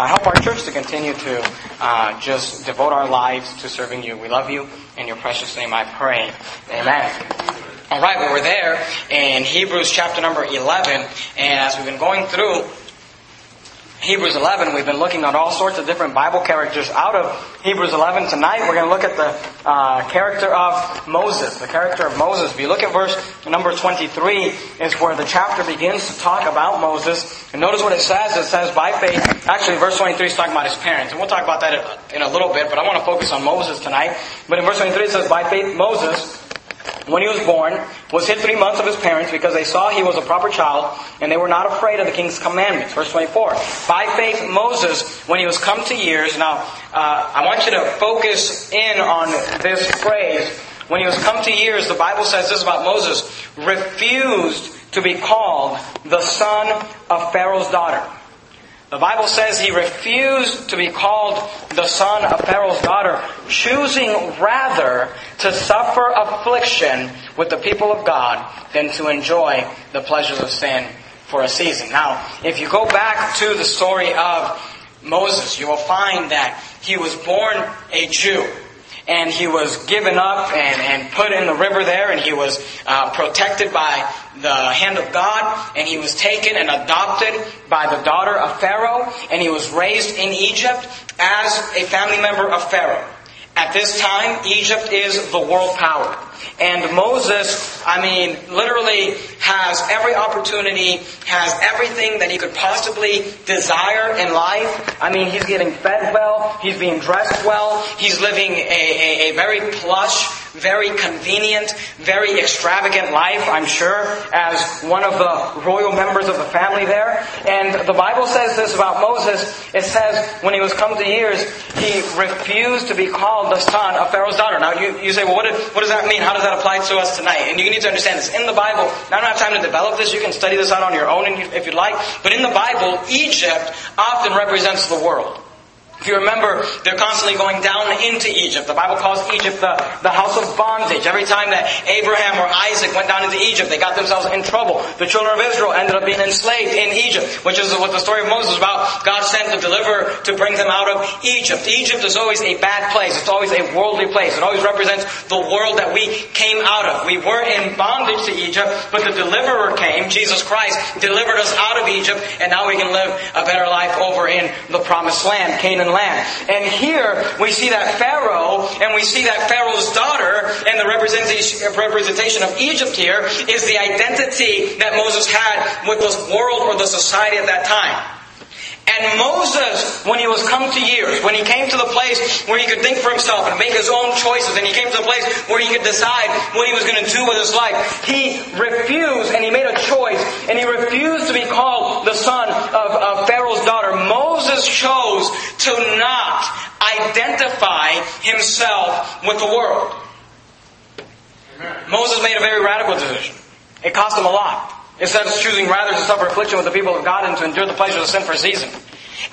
uh, help our church to continue to uh, just devote our lives to serving you. We love you. In your precious name I pray. Amen. All right, well, we're there in Hebrews chapter number 11, and as we've been going through Hebrews 11, we've been looking at all sorts of different Bible characters out of Hebrews 11. Tonight, we're going to look at the uh, character of Moses, the character of Moses. If you look at verse number 23, is where the chapter begins to talk about Moses. And notice what it says. It says, by faith, actually, verse 23 is talking about his parents. And we'll talk about that in a little bit, but I want to focus on Moses tonight. But in verse 23, it says, by faith, Moses, when he was born, was hid three months of his parents because they saw he was a proper child and they were not afraid of the king's commandments. Verse 24. By faith, Moses, when he was come to years, now, uh, I want you to focus in on this phrase. When he was come to years, the Bible says this about Moses, refused to be called the son of Pharaoh's daughter. The Bible says he refused to be called the son of Pharaoh's daughter, choosing rather to suffer affliction with the people of God than to enjoy the pleasures of sin for a season. Now, if you go back to the story of Moses, you will find that he was born a Jew and he was given up and, and put in the river there, and he was uh, protected by the hand of God, and he was taken and adopted by the daughter of Pharaoh, and he was raised in Egypt as a family member of Pharaoh. At this time, Egypt is the world power. And Moses, I mean, literally has every opportunity, has everything that he could possibly desire in life. I mean, he's getting fed well, he's being dressed well, he's living a, a, a very plush, very convenient, very extravagant life, I'm sure, as one of the royal members of the family there. And the Bible says this about Moses. It says, when he was come to years, he refused to be called the son of Pharaoh's daughter. Now, you, you say, well, what, what does that mean? How does that apply to us tonight? And you need to understand this. In the Bible, now I don't have time to develop this. You can study this out on your own if you'd like. But in the Bible, Egypt often represents the world. If you remember, they're constantly going down into Egypt. The Bible calls Egypt the, the house of bondage. Every time that Abraham or Isaac went down into Egypt, they got themselves in trouble. The children of Israel ended up being enslaved in Egypt, which is what the story of Moses is about. God sent the deliverer to bring them out of Egypt. Egypt is always a bad place. It's always a worldly place. It always represents the world that we came out of. We were in bondage to Egypt, but the deliverer came, Jesus Christ, delivered us out of Egypt, and now we can live a better life over in the promised land, Canaan land. And here we see that Pharaoh, and we see that Pharaoh's daughter, and the representation, of Egypt here is the identity that Moses had with the world or the society at that time. And Moses, when he was come to years, when he came to the place where he could think for himself and make his own choices, and he came to the place where he could decide what he was going to do with his life, he refused and he made a choice, and he refused to be called the son of, of Pharaoh's daughter. Moses chose to not identify himself with the world. Moses made a very radical decision. It cost him a lot. Instead of choosing rather to suffer affliction with the people of God and to endure the pleasures of sin for a season.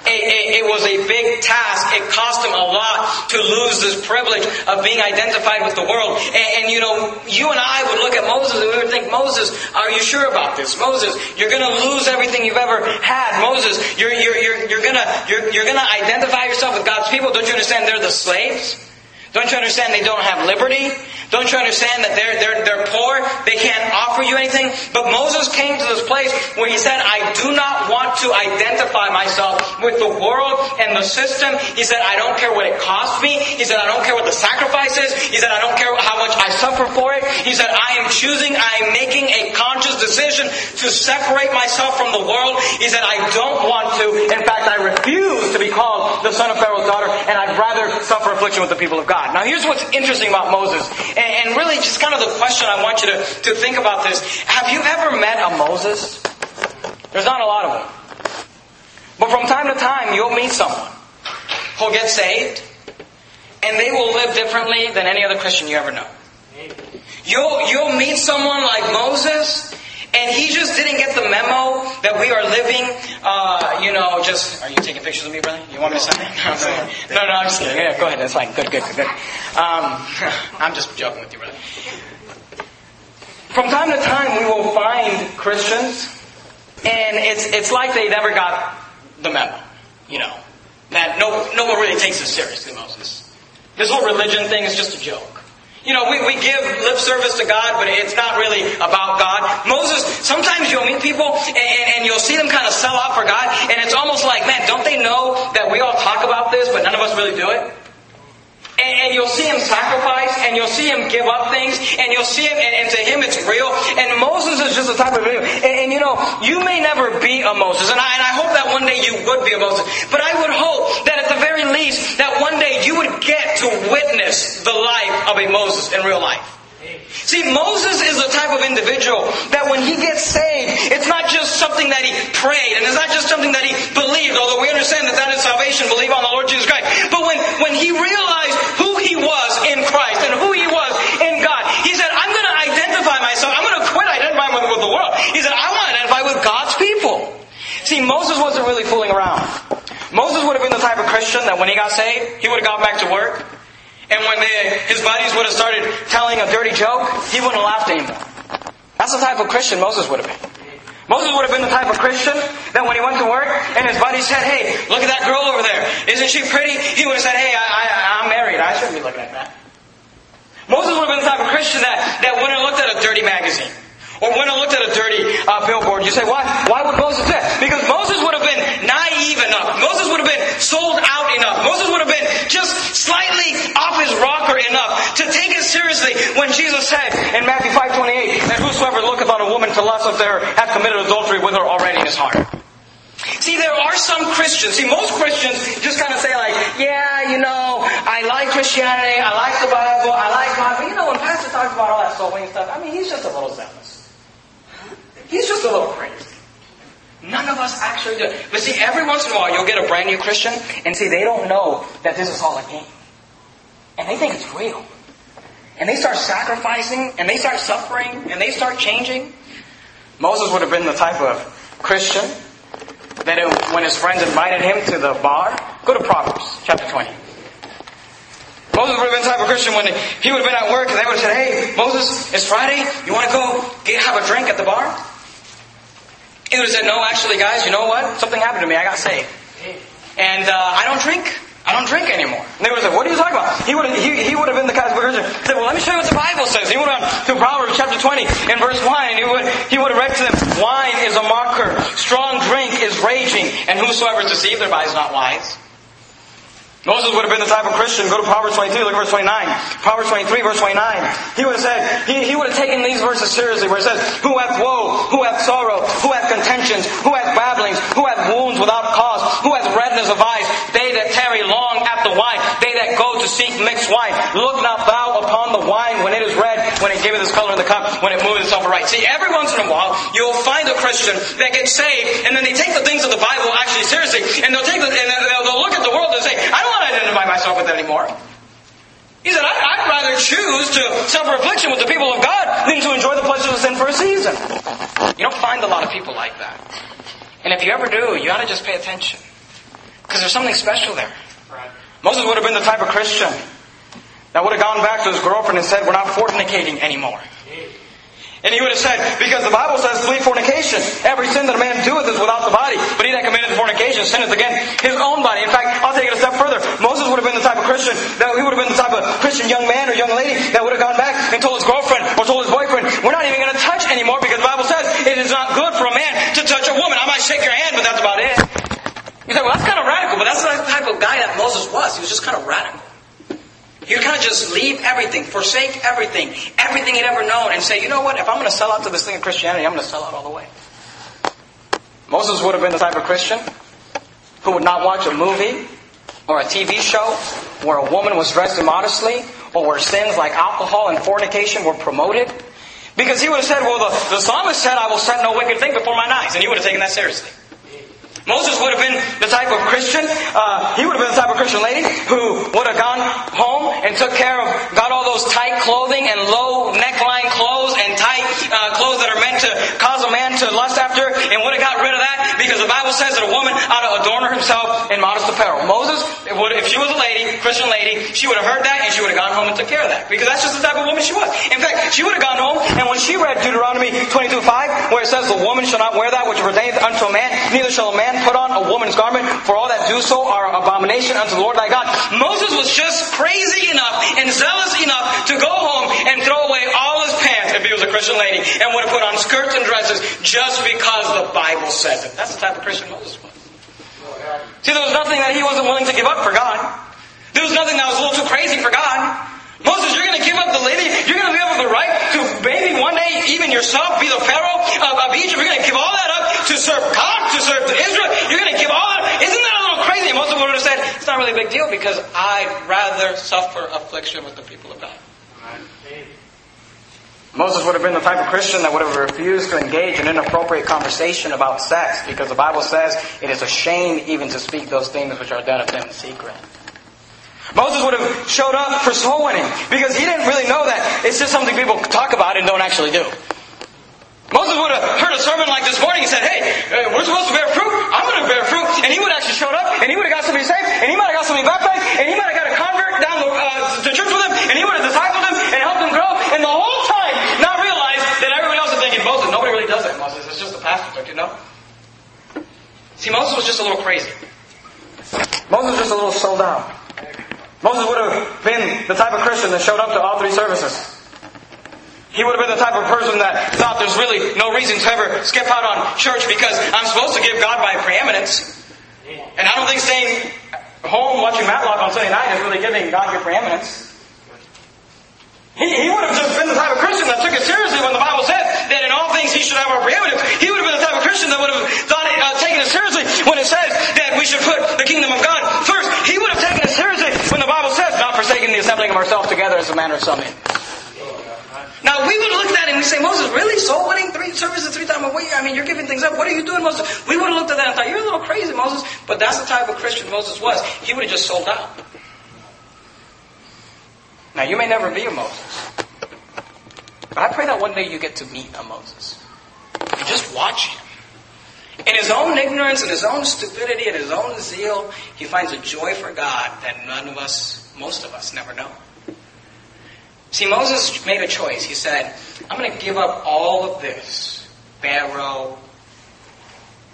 It, it, it, was a big task. It cost him a lot to lose this privilege of being identified with the world. And, and, you know, you and I would look at Moses and we would think, Moses, are you sure about this? Moses, you're going to lose everything you've ever had. Moses, you're, you're, you're, you're going you're, you're gonna identify yourself with God's people. Don't you understand they're the slaves? Don't you understand they don't have liberty? Don't you understand that they're, they're, they're poor? They can't offer you anything? But Moses came to this place where he said, I do not want to identify myself with the world and the system. He said, I don't care what it costs me. He said, I don't care what the sacrifice is. He said, I don't care how much I suffer for it. He said, I am choosing, I am making a conscious decision to separate myself from the world. He said, I don't want to. In fact, I refuse to be called the son of Pharaoh's daughter, and I'd rather suffer affliction with the people of God. Now here's what's interesting about Moses. And, and really, just kind of the question I want you to, to think about this. Have you ever met a Moses? There's not a lot of them. But from time to time, you'll meet someone who'll get saved, and they will live differently than any other Christian you ever know. You'll, you'll meet someone like Moses, and he just didn't get the memo that we are living, uh, you know, just. Are you taking pictures of me, brother? You want me to sign it? No, no, I'm just kidding. Yeah, go ahead. That's fine. Good, good, good, good. Um, I'm just joking with you, brother. From time to time, we will find Christians, and it's, it's like they never got the memo, you know. That no, no one really takes this seriously, Moses. This whole religion thing is just a joke. You know, we, we give lip service to God, but it's not really about God. Moses, sometimes you'll meet people and, and you'll see them kind of sell out for God, and it's almost like, man, don't they know that we all talk about this, but none of us really do it? And, and, you'll see him sacrifice, and you'll see him give up things, and you'll see him, and, and to him it's real. And Moses is just a type of video. And, and, you know, you may never be a Moses, and I, and I hope that one day you would be a Moses. But I would hope that at the very least, that one day you would get to witness the life of a Moses in real life. See, Moses is the type of individual that when he gets saved, it's not just something that he prayed, and it's not just something that he believed, although we understand that that is salvation, believe on the Lord Jesus Christ. But when, when he realized who he was in Christ and who he was in God, he said, I'm going to identify myself, I'm going to quit identifying with, with the world. He said, I want to identify with God's people. See, Moses wasn't really fooling around. Moses would have been the type of Christian that when he got saved, he would have gone back to work, and when they, his buddies would have started telling a dirty joke, he wouldn't have laughed anymore. That's the type of Christian Moses would have been. Moses would have been the type of Christian that when he went to work and his buddies said, hey, look at that girl over there. Isn't she pretty? He would have said, hey, I, I'm married. I shouldn't be looking at that. Moses would have been the type of Christian that, that went and looked at a dirty magazine. Or went and looked at a dirty uh, billboard. You say, why? Why would Moses do that? Because Moses would have been naive enough. Moses would have been sold out enough. Moses would have been just slightly off his rocker enough to take it seriously when Jesus said in Matthew 5.28 that whosoever looketh on a woman to lust after her hath committed adultery with her already in his heart. See, there are some Christians. See, most Christians just kind of say like, yeah, you know, I like Christianity, I like the Bible, I like God, but you know, when Pastor talks about all that soul winning stuff, I mean, he's just a little zealous. He's just a little crazy. None of us actually do. But see, every once in a while you'll get a brand new Christian, and see, they don't know that this is all a game. And they think it's real. And they start sacrificing, and they start suffering, and they start changing. Moses would have been the type of Christian that it, when his friends invited him to the bar, go to Proverbs chapter 20. Moses would have been the type of Christian when he would have been at work and they would have said, Hey, Moses, it's Friday. You want to go get, have a drink at the bar? He would have said, No, actually, guys, you know what? Something happened to me. I got saved. And uh, I don't drink. I don't drink anymore. And they would said, What are you talking about? He would have, he, he would have been the kind of Christian. He said, Well, let me show you what the Bible says. He would have to Proverbs chapter 20 in verse 1, and he would, he would have read to them, Wine is a marker, strong drink is raging, and whosoever is deceived thereby is not wise. Moses would have been the type of Christian. Go to Proverbs 22, look at verse 29. Proverbs 23, verse 29. He would have said, he, he would have taken these verses seriously where it says, Who hath woe? Who hath sorrow? Who hath contentions? Who hath babblings? Who hath wounds without cause? Who hath redness of eyes? They that tarry long at the wine. They that go to seek mixed wine. Look not thou upon the wine when it is red, when it giveth its color in the cup, when it moveth itself aright. See, every once in a while, you'll find a Christian that gets saved, and then they take the things of the Bible actually seriously, and they'll take the, and they'll, look at the world and say, I don't want to identify myself with that anymore. He said, I'd rather choose to suffer affliction with the people of God than to enjoy the pleasures of sin for a season. You don't find a lot of people like that. And if you ever do, you ought to just pay attention. Because there's something special there. Right. Moses would have been the type of Christian that would have gone back to his girlfriend and said, We're not fornicating anymore. And he would have said, because the Bible says, flee fornication. Every sin that a man doeth is without the body, but he that committeth fornication sinneth against his own body. In fact, I'll take it a step further. Moses would have been the type of Christian, that he would have been the type of Christian young man or young lady that would have gone back and told his girlfriend or told his boyfriend, we're not even going to touch anymore because the Bible says it is not good for a man to touch a woman. I might shake your hand, but that's about it. Well, that's kind of radical, but that's the type of guy that Moses was. He was just kind of radical. He would kind of just leave everything, forsake everything, everything he'd ever known, and say, you know what, if I'm going to sell out to this thing of Christianity, I'm going to sell out all the way. Moses would have been the type of Christian who would not watch a movie or a TV show where a woman was dressed immodestly or where sins like alcohol and fornication were promoted. Because he would have said, well, the, the psalmist said, I will set no wicked thing before mine eyes. And he would have taken that seriously. Moses would have been the type of Christian, uh, he would have been the type of Christian lady who would have gone home and took care of, got all those tight clothing and low neckline clothes and tight uh, clothes that are meant to cause a man to lust after and would have got rid of that Because the Bible says that a woman ought to adorn herself in modest apparel. Moses, would, if she was a lady, Christian lady, she would have heard that and she would have gone home and took care of that. Because that's just the type of woman she was. In fact, she would have gone home and when she read Deuteronomy 22 5, where it says the woman shall not wear that which pertaineth unto a man, neither shall a man put on a woman's garment, for all that do so are abomination unto the Lord thy God. Moses was just crazy enough and zealous enough to go home and throw away all if he was a Christian lady and would have put on skirts and dresses just because the Bible says it. That's the type of Christian Moses was. See, there was nothing that he wasn't willing to give up for God. There was nothing that was a little too crazy for God. Moses, you're going to give up the lady. You're going to give up the right to maybe one day even yourself be the Pharaoh of, of Egypt. You're going to give all that up to serve God, to serve Israel. You're going to give all that up. Isn't that a little crazy? And Moses would have said, it's not really a big deal because I'd rather suffer affliction with the people of God. Moses would have been the type of Christian that would have refused to engage in inappropriate conversation about sex because the Bible says it is a shame even to speak those things which are done of them in secret. Moses would have showed up for soul winning because he didn't really know that it's just something people talk about and don't actually do. Moses would have heard a sermon like this morning and said, hey, uh, we're supposed to bear fruit. I'm going to bear fruit. And he would have actually showed up and he would have got somebody saved and he might have got somebody baptized and he might have got a convert down the, uh, to church with him and he would have discipled him and helped him grow. And the whole time not realize that everybody else is thinking, Moses, nobody really does that, Moses. It's just the pastor, don't you know? See, Moses was just a little crazy. Moses was just a little sold out. Moses would have been the type of Christian that showed up to all three services. He would have been the type of person that thought there's really no reason to ever skip out on church because I'm supposed to give God my preeminence. And I don't think staying home watching Matlock on Sunday night is really giving God your preeminence. He, he would have just been the type of Christian that took it seriously when the Bible said that he should have our preeminence. He would have been the type of Christian that would have thought it, uh, taken it seriously when it says that we should put the kingdom of God first. He would have taken it seriously when the Bible says, not forsaking the assembling of ourselves together as a manner of some. Now we would look at that and we say, Moses, really? Soul winning three services three times a week? I mean, you're giving things up. What are you doing, Moses? We would have looked at that and thought, you're a little crazy, Moses. But that's the type of Christian Moses was. He would have just sold out. Now you may never be a Moses. But I pray that one day you get to meet a Moses. You just watch him. In his own ignorance and his own stupidity and his own zeal, he finds a joy for God that none of us, most of us, never know. See, Moses made a choice. He said, I'm going to give up all of this Pharaoh,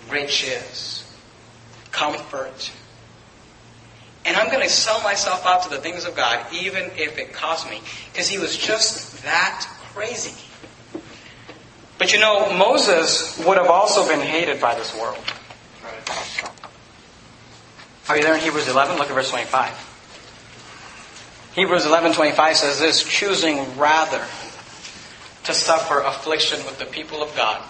riches, comfort, and I'm going to sell myself out to the things of God, even if it costs me. Because he was just that crazy. But you know, Moses would have also been hated by this world. Are you there in Hebrews 11? Look at verse 25. Hebrews 11:25 says this, choosing rather to suffer affliction with the people of God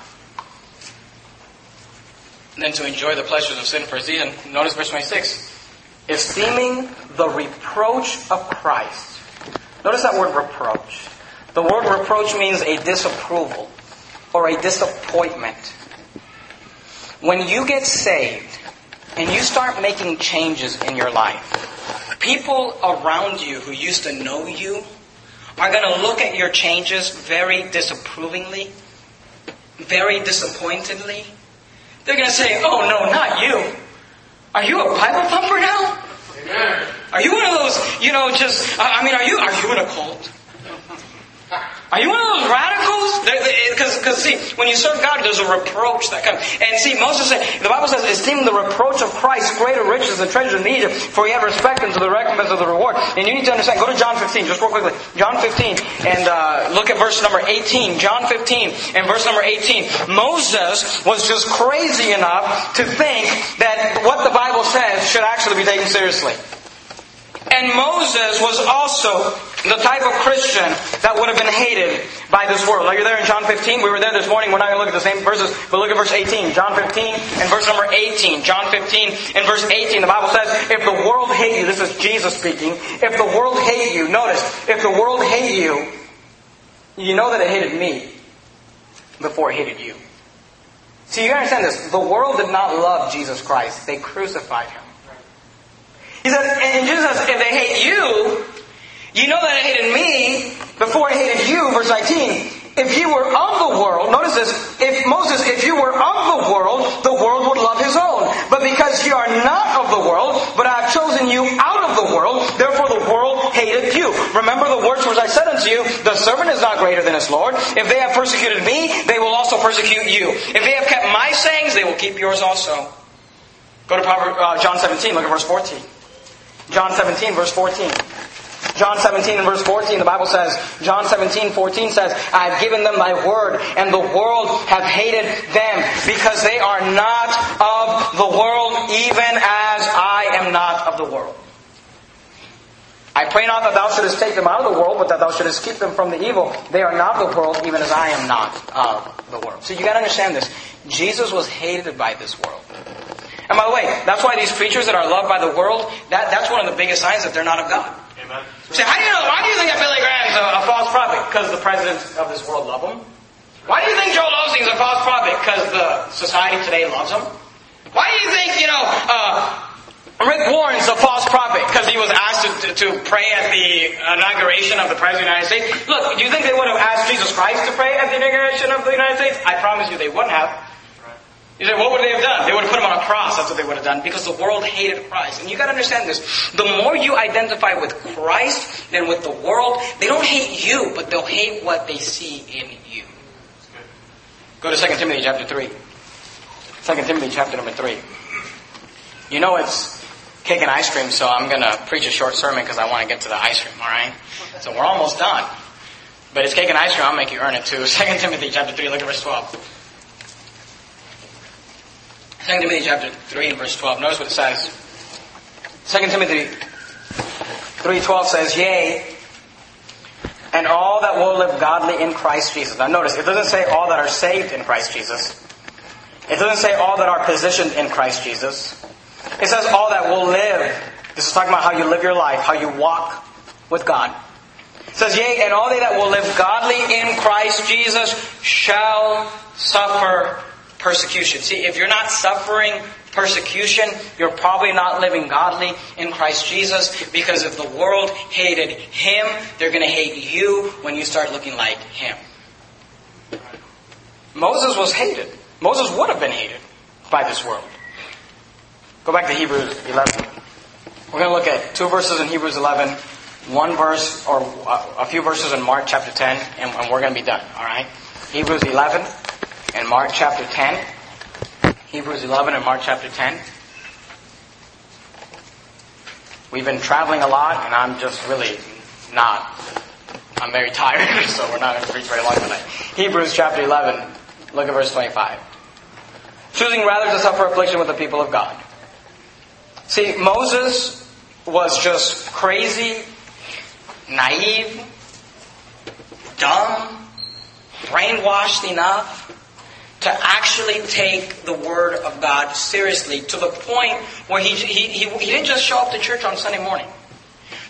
than to enjoy the pleasures of sin for a season. Notice verse 26. Esteeming the reproach of Christ. Notice that word reproach. The word reproach means a disapproval or a disappointment. When you get saved and you start making changes in your life, people around you who used to know you are going to look at your changes very disapprovingly, very disappointedly. They're going to say, oh no, not you. Are you a Bible thumper now? Amen. Are you one of those, you know, just, I mean, are you, are you in a cult? Are you one of those radicals? Because, see, when you serve God, there's a reproach that comes. And see, Moses said, the Bible says, esteem the reproach of Christ greater riches than treasure in Egypt, for he had respect unto the recompense of the reward. And you need to understand, go to John 15, just real quickly. John 15, and uh, look at verse number 18. John 15 and verse number 18. Moses was just crazy enough to think that what the Bible says should actually be taken seriously. And Moses was also the type of Christian that would have been hated by this world. Are you there in John 15? We were there this morning. We're not going to look at the same verses, but look at verse 18. John 15 and verse number 18. John 15 and verse 18. The Bible says, if the world hate you, this is Jesus speaking, if the world hate you, notice, if the world hate you, you know that it hated me before it hated you. See, you understand this. The world did not love Jesus Christ. They crucified him. He said, and Jesus says, if they hate you, you know that it hated me before it hated you, verse 19. If you were of the world, notice this, if Moses, if you were of the world, the world would love his own. But because you are not of the world, but I have chosen you out of the world. Therefore the world hated you. Remember the words which I said unto you, the servant is not greater than his Lord. If they have persecuted me, they will also persecute you. If they have kept my sayings, they will keep yours also. Go to uh, John 17, look at verse 14. John 17, verse 14. John 17 and verse 14, the Bible says, John 17, 14 says, I have given them thy word, and the world have hated them, because they are not of the world, even as I am not of the world. I pray not that thou shouldest take them out of the world, but that thou shouldest keep them from the evil. They are not of the world, even as I am not of the world. So you gotta understand this. Jesus was hated by this world. And by the way, that's why these preachers that are loved by the world, that, that's one of the biggest signs that they're not of God. Amen. Say, how do you know, why do you think that Billy Graham's a, a false prophet? Because the presidents of this world love him. Why do you think Joel Osteen's a false prophet? Because the society today loves him. Why do you think, you know, uh, Rick Warren's a false prophet because he was asked to, to, to, pray at the inauguration of the President of the United States. Look, do you think they would have asked Jesus Christ to pray at the inauguration of the United States? I promise you they wouldn't have. You say, what would they have done? They would have put him on a cross. That's what they would have done because the world hated Christ. And you got to understand this. The more you identify with Christ than with the world, they don't hate you, but they'll hate what they see in you. Go to 2 Timothy chapter 3. 2 Timothy chapter number 3. You know it's cake and ice cream, so I'm going to preach a short sermon because I want to get to the ice cream, alright? So we're almost done. But it's cake and ice cream, I'll make you earn it too. 2 Timothy chapter 3, look at verse 12. 2 Timothy chapter 3 and verse 12. Notice what it says. 2 Timothy 3.12 says, Yea, and all that will live godly in Christ Jesus. Now notice, it doesn't say all that are saved in Christ Jesus. It doesn't say all that are positioned in Christ Jesus. It says all that will live. This is talking about how you live your life, how you walk with God. It says, Yea, and all they that will live godly in Christ Jesus shall suffer persecution. See, if you're not suffering persecution, you're probably not living godly in Christ Jesus because if the world hated Him, they're going to hate you when you start looking like Him. Moses was hated. Moses would have been hated by this world. Go back to Hebrews 11. We're going to look at two verses in Hebrews 11, one verse or a few verses in Mark chapter 10, and we're going to be done. All right? Hebrews 11 and Mark chapter 10. Hebrews 11 and Mark chapter 10. We've been traveling a lot, and I'm just really not. I'm very tired, so we're not going to preach very long tonight. Hebrews chapter 11, look at verse 25. Choosing rather to suffer affliction with the people of God. See, Moses was just crazy, naive, dumb, brainwashed enough to actually take the Word of God seriously to the point where he, he, he, he didn't just show up to church on Sunday morning.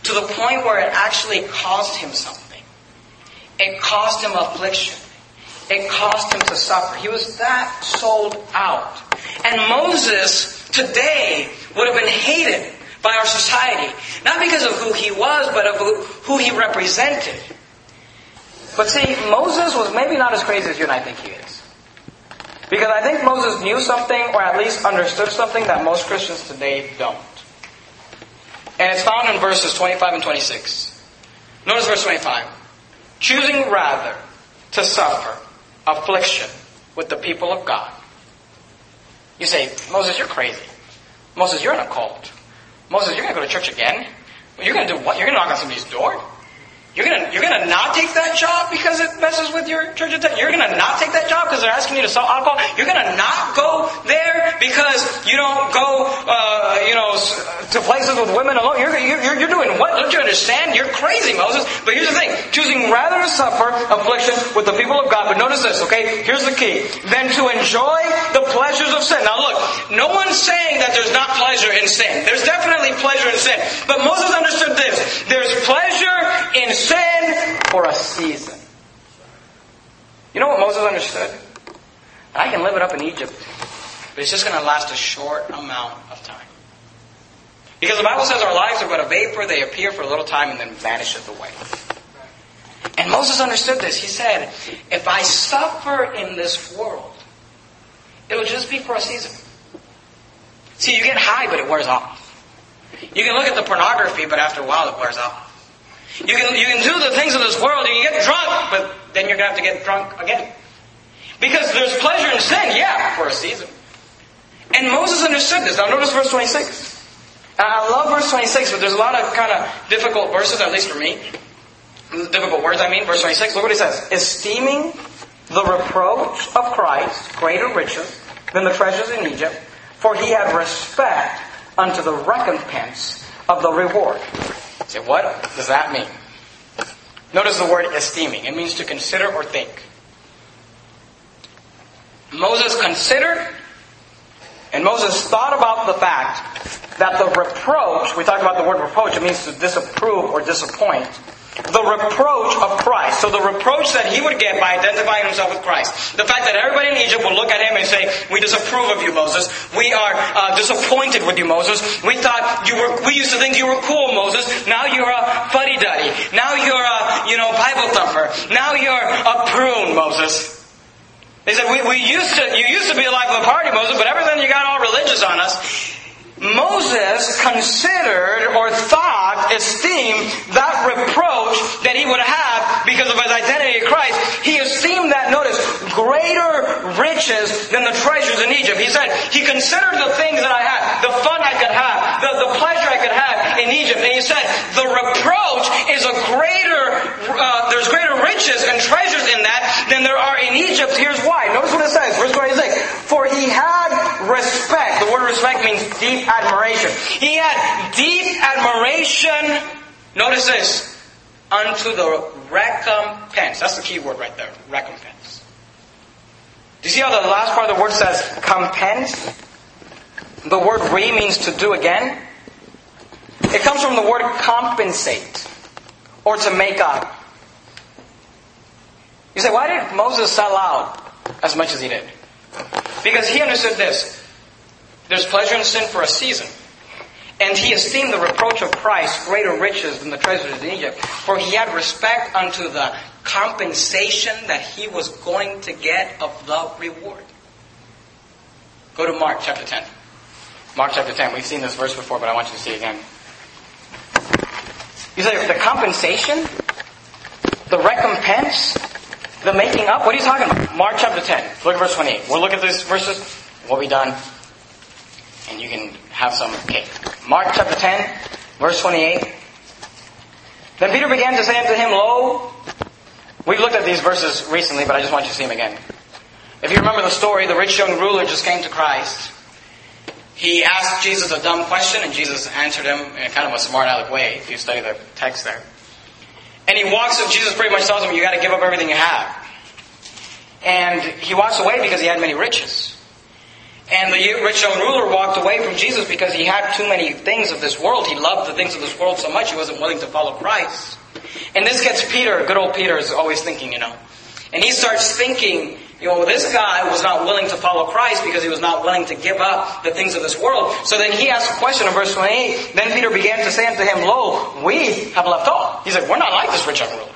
To the point where it actually cost him something. It cost him affliction. It cost him to suffer. He was that sold out. And Moses today would have been hated by our society. Not because of who he was, but of who, who he represented. But see, Moses was maybe not as crazy as you and I think he is. Because I think Moses knew something, or at least understood something, that most Christians today don't. And it's found in verses 25 and 26. Notice verse 25. Choosing rather to suffer affliction with the people of God. You say, Moses, you're crazy. Moses, you're in a cult. Moses, you're going to go to church again? You're going to do what? You're going to knock on somebody's door? You're gonna you're gonna not take that job because it messes with your church attendance. You're gonna not take that job because they're asking you to sell alcohol. You're gonna not go there because you don't go uh, you know to places with women alone. You're, you're you're doing what? Don't you understand? You're crazy, Moses. But here's the thing: choosing rather to suffer affliction with the people of God. But notice this, okay? Here's the key: than to enjoy the pleasures of sin. Now look, no one's saying that there's not pleasure in sin. There's definitely pleasure in sin. But Moses understood this: there's pleasure in sin for a season. You know what Moses understood? I can live it up in Egypt, but it's just going to last a short amount of time. Because the Bible says our lives are but a vapor, they appear for a little time and then vanisheth away. And Moses understood this. He said, if I suffer in this world, it'll just be for a season. See, you get high, but it wears off. You can look at the pornography, but after a while it wears off. You can, you can do the things of this world, you can get drunk, but then you're going to have to get drunk again. Because there's pleasure in sin, yeah, for a season. And Moses understood this. Now notice verse 26. I love verse 26, but there's a lot of kind of difficult verses, at least for me. Difficult words, I mean. Verse 26, look what he says. Esteeming the reproach of Christ greater riches than the treasures in Egypt, for he had respect unto the recompense of the reward. Say, what does that mean? Notice the word esteeming. It means to consider or think. Moses considered and Moses thought about the fact that the reproach, we talked about the word reproach, it means to disapprove or disappoint the reproach of Christ. So the reproach that he would get by identifying himself with Christ. The fact that everybody in Egypt would look at him and say, we disapprove of you, Moses. We are uh, disappointed with you, Moses. We thought you were, we used to think you were cool, Moses. Now you're a fuddy-duddy. Now you're a, you know, Bible thumper. Now you're a prune, Moses. They said, we, we used to, you used to be alive of the party, Moses, but ever then you got all religious on us. Moses considered or thought, esteemed that reproach that he would have because of his identity in Christ. He esteemed that, notice, greater riches than the treasures in Egypt. He said, he considered the things that I had, the fun I could have, the, the pleasure I could have in Egypt. And he said, the reproach is a greater, uh, there's greater riches and treasures in that than there are in Egypt. Here's why. Notice what it says, verse 26. For he had respect. The word respect means deep admiration. He had deep admiration, notice this, unto the recompense. That's the key word right there, recompense. Do you see how the last part of the word says compense? The word re means to do again. It comes from the word compensate, or to make up. You say, why did Moses sell out as much as he did? Because he understood this. There's pleasure in sin for a season. And he esteemed the reproach of Christ greater riches than the treasures in Egypt, for he had respect unto the compensation that he was going to get of the reward. Go to Mark chapter 10. Mark chapter 10. We've seen this verse before, but I want you to see it again. You say, the compensation? The recompense? The making up? What are you talking about? Mark chapter 10. Look at verse 28. We'll look at these verses. We'll be done and you can have some cake. Mark chapter 10, verse 28. Then Peter began to say unto him, Lo, we've looked at these verses recently, but I just want you to see them again. If you remember the story, the rich young ruler just came to Christ. He asked Jesus a dumb question, and Jesus answered him in kind of a smart aleck way, if you study the text there. And he walks up, Jesus pretty much tells him, You got to give up everything you have. And he walks away because he had many riches. And the rich young ruler walked away from Jesus because he had too many things of this world. He loved the things of this world so much he wasn't willing to follow Christ. And this gets Peter, good old Peter is always thinking, you know. And he starts thinking, you know, this guy was not willing to follow Christ because he was not willing to give up the things of this world. So then he asks a question in verse 28. Then Peter began to say unto him, Lo, we have left all. He said, we're not like this rich young ruler.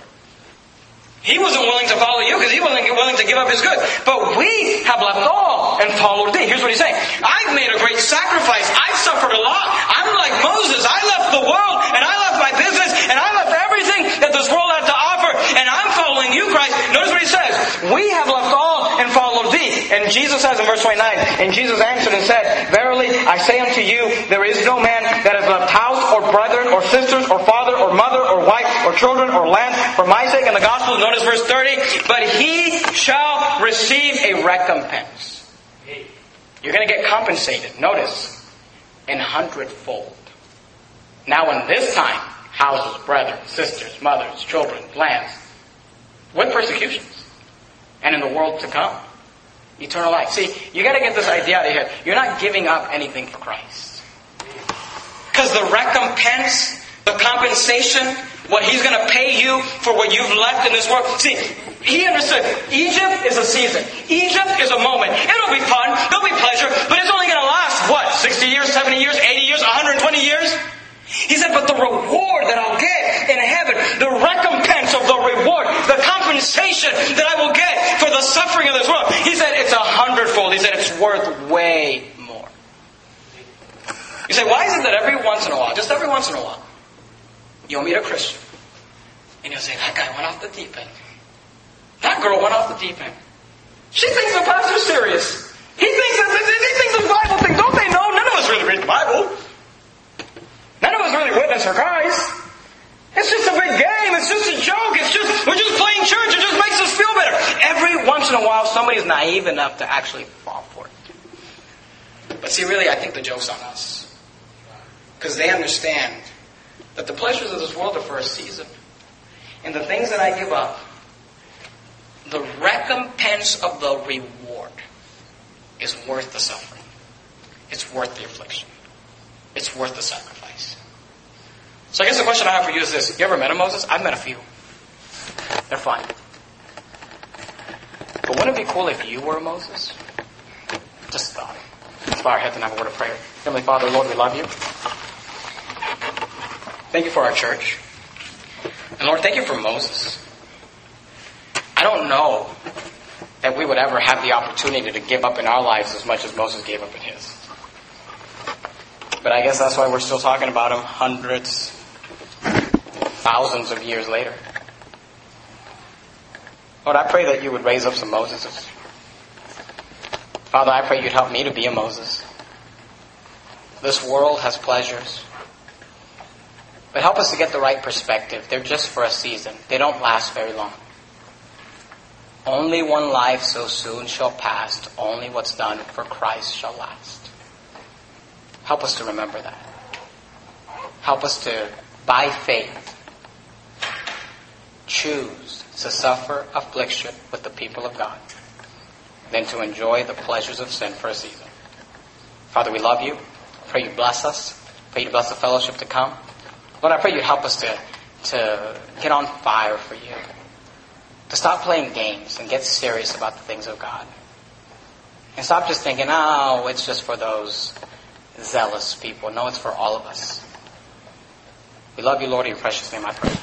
He wasn't willing to follow you because he wasn't willing to give up his goods. But we have left all and followed thee. Here's what he's saying. I've made a great sacrifice. I've suffered a lot. I'm like Moses. I left the world and I left my business and I left everything that this world had to offer and I'm following you, Christ. Notice what he says. We have left all and followed thee. And Jesus says in verse 29, and Jesus answered and said, Verily I say unto you, there is no man that has left house or brethren or sisters or father wife or children or land for my sake and the gospel. Notice Notice verse 30. But he shall receive a recompense. You're going to get compensated. Notice, in hundredfold. Now in this time, houses, brethren, sisters, mothers, children, lands, with persecutions. And in the world to come, eternal life. See, you got to get this idea out of here. You're not giving up anything for Christ. Because the recompense, the compensation, what he's going to pay you for what you've left in this world. See, he understood Egypt is a season. Egypt is a moment. It'll be fun. It'll be pleasure, but it's only going to last, what, 60 years, 70 years, 80 years, 120 years? He said, but the reward that I'll get in heaven, the recompense of the reward, the compensation that I will get for the suffering of this world, he said, it's a hundredfold. He said, it's worth way more. You say, why is it that every once in a while, just every once in a while, you'll meet a Christian and you'll say, that guy went off the deep end. That girl went off the deep end. She thinks the pastor's serious. He thinks that he thinks the Bible thing. Don't they know? None of us really read the Bible. None of us really witness for Christ. It's just a big game. It's just a joke. It's just we're just playing church. It just makes us feel better. Every once in a while, somebody's naive enough to actually fall for it. But see, really, I think the joke's on us because they understand that the pleasures of this world are for a season, and the things that I give up, the recompense of the reward, is worth the suffering. It's worth the affliction. It's worth the sacrifice. So I guess the question I have for you is this. You ever met a Moses? I've met a few. They're fine. But wouldn't it be cool if you were a Moses? Just thought. Let's bow our heads and have a word of prayer. Heavenly Father, Lord, we love you. Thank you for our church. And Lord, thank you for Moses. I don't know that we would ever have the opportunity to give up in our lives as much as Moses gave up in his. But I guess that's why we're still talking about him hundreds, thousands of years later. Lord, I pray that you would raise up some Moseses. Father, I pray you'd help me to be a Moses. This world has pleasures. But help us to get the right perspective. They're just for a season. They don't last very long. Only one life so soon shall pass. Only what's done for Christ shall last. Help us to remember that. Help us to, by faith, choose to suffer affliction with the people of God than to enjoy the pleasures of sin for a season. Father, we love you. Pray you bless us. Pray you bless the fellowship to come. Lord, I pray you'd help us to, to get on fire for you. To stop playing games and get serious about the things of God. And stop just thinking, oh, it's just for those zealous people. No, it's for all of us. We love you, Lord. In your precious name I pray.